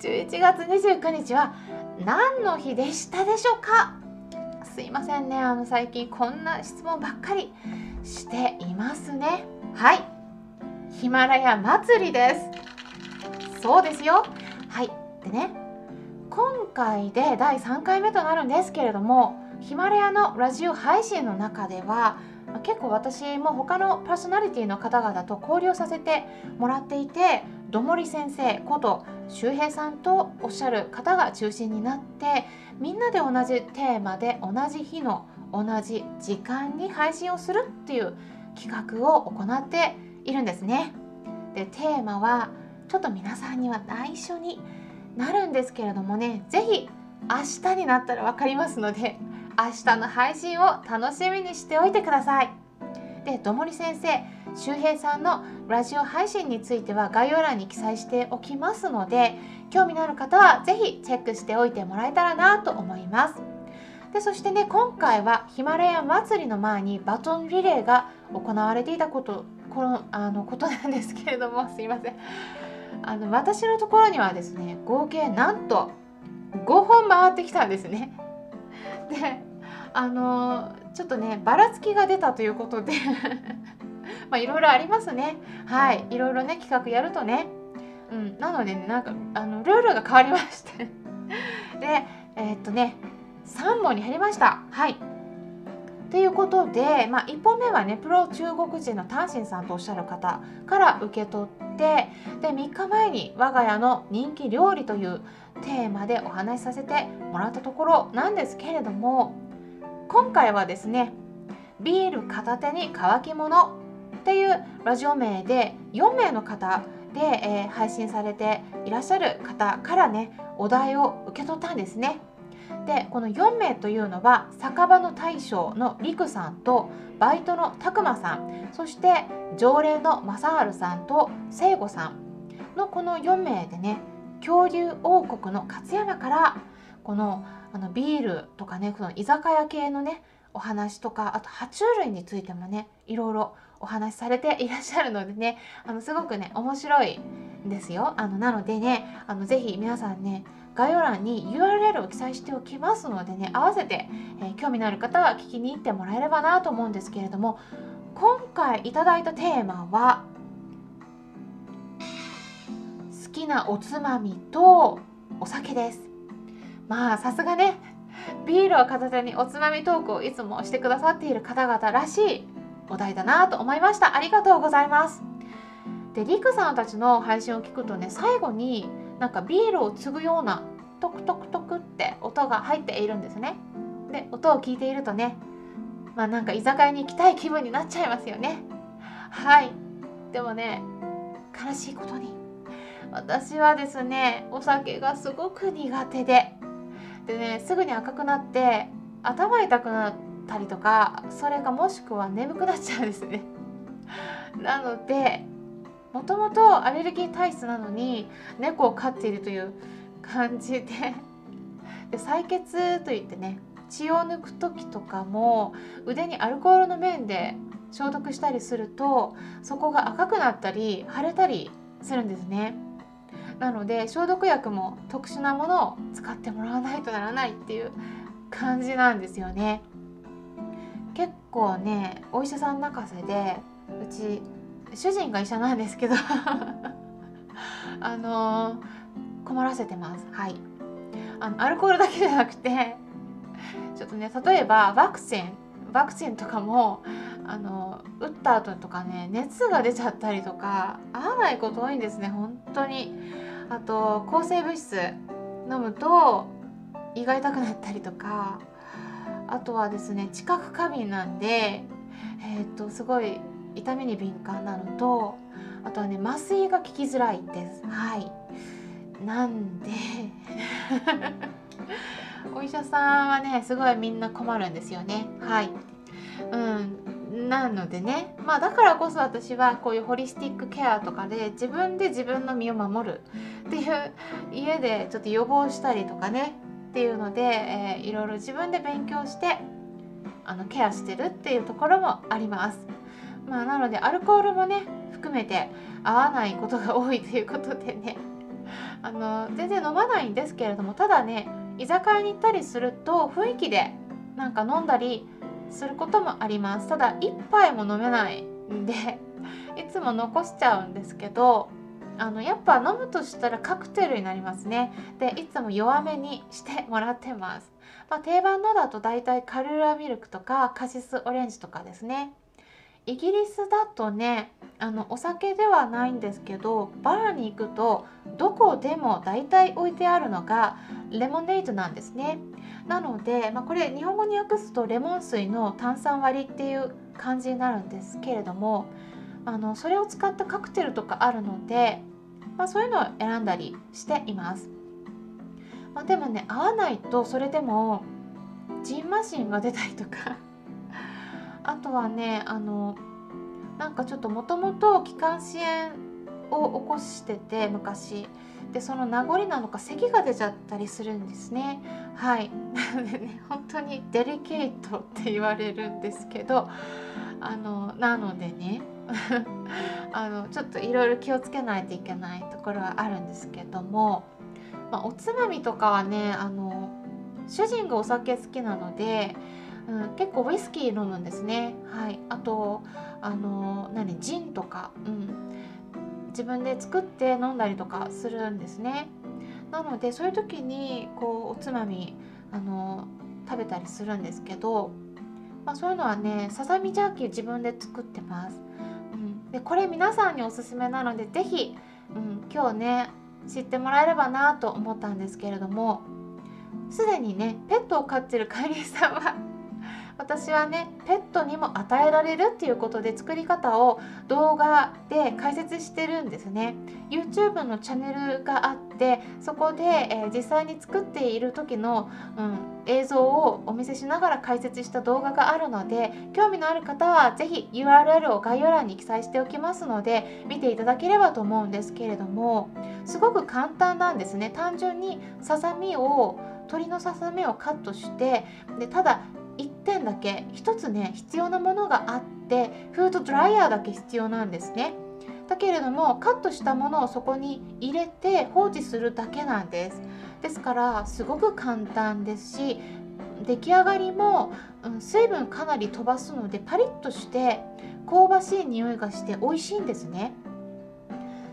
11月29日は何の日でしたでしょうか？すいませんね。あの最近こんな質問ばっかりしていますね。はい。ヒマラヤ祭りです。そうですよ。はい。でね今回で第3回目となるんですけれどもヒマラヤのラジオ配信の中では結構私も他のパーソナリティの方々と交流させてもらっていてどもり先生こと周平さんとおっしゃる方が中心になってみんなで同じテーマで同じ日の同じ時間に配信をするっていう企画を行っているんですね。でテーマはちょっと皆さんには内緒になるんですけれどもね是非明日になったら分かりますので明日の配信を楽しみにしておいてください。でどもり先生周平さんのラジオ配信については概要欄に記載しておきますので興味のある方は是非チェックしておいてもらえたらなと思います。でそしてね今回はヒマラヤ祭りの前にバトンリレーが行われていたことこのあのことなんですけれどもすいません。あの私のところにはですね合計なんと5本回ってきたんですね。であのちょっとねばらつきが出たということでまあいろいろありますね。はい。いろいろね企画やるとね。うん。なのでねなんかあのルールが変わりまして。でえー、っとね3本に減りました。はい。ということで、まあ、1本目はねプロ中国人のタンシンさんとおっしゃる方から受け取ってで3日前に我が家の人気料理というテーマでお話しさせてもらったところなんですけれども今回はですねビール片手に乾き物っていうラジオ名で4名の方で、えー、配信されていらっしゃる方からねお題を受け取ったんですね。でこの4名というのは酒場の大将のりくさんとバイトのたくまさんそして常連の正治さんと聖子さんのこの4名でね恐竜王国の勝山からこのあのビールとかねこの居酒屋系のねお話とかあと爬虫類についてもねいろいろお話しされていらっしゃるのでねあのすごくね面白いんですよ。あのなのでねあのぜひ皆さんね概要欄に URL を記載しておきますのでね合わせて、えー、興味のある方は聞きに行ってもらえればなと思うんですけれども今回いただいたテーマは好きなおつまみとお酒です。まあさすがねビールを片手におつまみトークをいつもしてくださっている方々らしいお題だなと思いました。ありがとうございます。でリクさんたちの配信を聞くとね最後になんかビールを継ぐようなトクトクトクって音が入っているんですね。で音を聞いているとねまあなんか居酒屋に行きたい気分になっちゃいますよね。はい。でもね悲しいことに。私はですねお酒がすごく苦手で。でねすぐに赤くなって頭痛くなってたりとかそれかもしくは眠くなっちゃうんですね なのでもともとアレルギー体質なのに猫を飼っているという感じで で採血といってね血を抜く時とかも腕にアルコールの面で消毒したりするとそこが赤くなったり腫れたりするんですね。なので消毒薬も特殊なものを使ってもらわないとならないっていう感じなんですよね。結構ねお医者さん泣かせでうち主人が医者なんですけど あの困らせてます。はい。あのアルコールだけじゃなくてちょっとね例えばワクチンワクチンとかもあの打った後とかね熱が出ちゃったりとか合わないこと多いんですね本当に。あと抗生物質飲むと胃が痛くなったりとかあとはですね知覚過敏なんでえー、っとすごい痛みに敏感なのとあとはね麻酔が効きづらいです。はい。なんで お医者さんはねすごいみんな困るんですよね。はい。うん。なのでねまあだからこそ私はこういうホリスティックケアとかで自分で自分の身を守るっていう家でちょっと予防したりとかねっていうので、えー、いろいろ自分で勉強してあのケアしてるっていうところもあります。まあ、なのでアルコールもね含めて合わないことが多いということでね あの全然飲まないんですけれどもただね居酒屋に行ったりすると雰囲気でなんか飲んだりすることもありますただ1杯も飲めないんで いつも残しちゃうんですけどあのやっぱ飲むとしたらカクテルになりますね。でいつも弱めにしてもらってます、まあ、定番のだと大体カルーラミルクとかカシスオレンジとかですね。イギリスだとねあのお酒ではないんですけどバーに行くとどこでも大体置いてあるのがレモネードなんですね。なので、まあ、これ日本語に訳すとレモン水の炭酸割りっていう感じになるんですけれどもあのそれを使ったカクテルとかあるので、まあ、そういうのを選んだりしています、まあ、でもね合わないとそれでもジンマシンが出たりとか あとはねあのなんかちょっともともと気管支炎を起こしてて昔。でその名残なのか咳が出ちゃったりするんですね。はい。なのでね本当にデリケートって言われるんですけどあのなのでね あのちょっといろいろ気をつけないといけないところはあるんですけども、まあ、おつまみとかはねあの主人がお酒好きなのでうん、結構ウイスキー飲むんですね。はい、あとあの何ジンとか、うん、自分で作って飲んだりとかするんですね。なのでそういう時にこうおつまみあの食べたりするんですけど、まあ、そういうのはねささみジャーキー自分で作ってます。うん、でこれ皆さんにおすすめなので是非、うん、今日ね知ってもらえればなと思ったんですけれどもすでにねペットを飼ってる飼い主さんは私はねペットにも与えられるっていうことで作り方を動画で解説してるんですね。YouTube のチャンネルがあってそこで、えー、実際に作っている時の、うん、映像をお見せしながら解説した動画があるので興味のある方は是非 URL を概要欄に記載しておきますので見ていただければと思うんですけれどもすごく簡単なんですね。単純にささみを鶏のささみをカットしてでただ1点だけ1つね必要なものがあってフードドライヤーだけ必要なんですね。だけれどもカットしたものをそこに入れて放置するだけなんです。ですからすごく簡単ですし出来上がりも、うん、水分かなり飛ばすのでパリッとして香ばしい匂いがして美味しいんですね。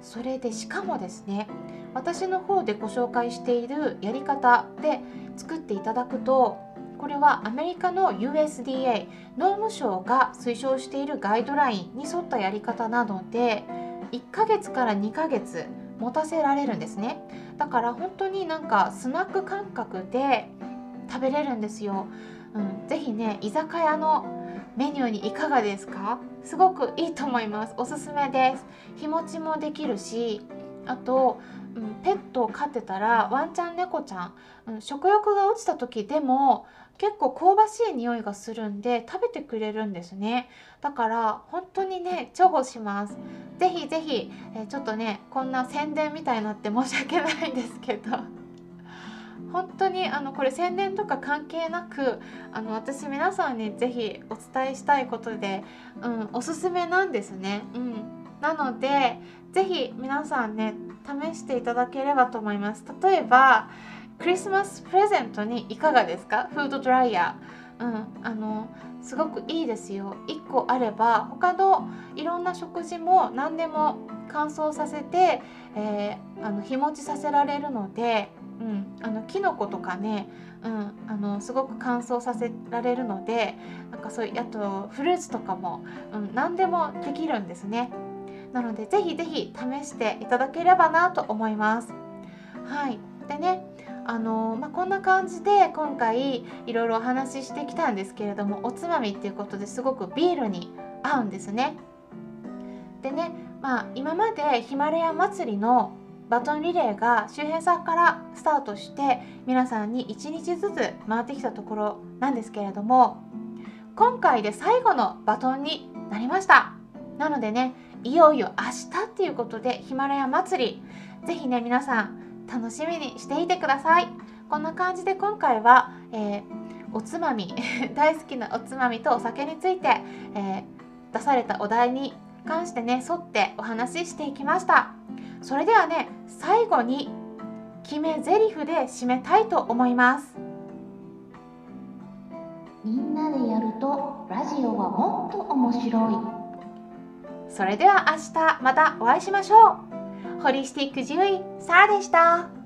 それでしかもですね私の方でご紹介しているやり方で作っていただくとこれはアメリカの USDA 農務省が推奨しているガイドラインに沿ったやり方なので1ヶ月から2ヶ月持たせられるんですね。だから本当になんかスナック感覚で食べれるんですよ、うん、ぜひね居酒屋のメニューにいかがですか？すごくいいと思います。おすすめです。日持ちもできるしあとうん、ペットを飼ってたらワンちゃん猫ちゃん、うん、食欲が落ちた時でも結構香ばしい匂いがするんで食べてくれるんですねだから本当にね重宝しますぜひぜひ、えちょっとねこんな宣伝みたいになって申し訳ないんですけど本当にあのこれ宣伝とか関係なくあの私皆さんにぜひお伝えしたいことで、うん、おすすめなんですね。うん、なのでぜひ皆さんね試していただければと思います。例えばクリスマスプレゼントにいかがですか？フードドライヤー、うん、あのすごくいいですよ。1個あれば他のいろんな食事も何でも乾燥させて、えー、あの日持ちさせられるので、うん、あのキノコとかね、うん、あのすごく乾燥させられるのでなんかそういうあとフルーツとかも、うん、何でもできるんですね。なのでぜひぜひ試していただければなと思います。はい。でねあのまあ、こんな感じで今回いろいろお話ししてきたんですけれどもおつまみっていうことですごくビールに合うんですね。でね、まあ、今までヒマラヤ祭りのバトンリレーが周辺さんからスタートして皆さんに1日ずつ回ってきたところなんですけれども今回で最後のバトンになりましたなのでねいよいよ明日っていうことでヒマラヤ祭りぜひね皆さん楽しみにしていてください。こんな感じで今回は、えー、おつまみ 大好きなおつまみとお酒について、えー、出されたお題に関してね沿ってお話ししていきました。それではね最後に決め台詞で締めたいと思います。みんなでやるとラジオはもっと面白い。それでは明日またお会いしましょうホリスティック獣医サラでした。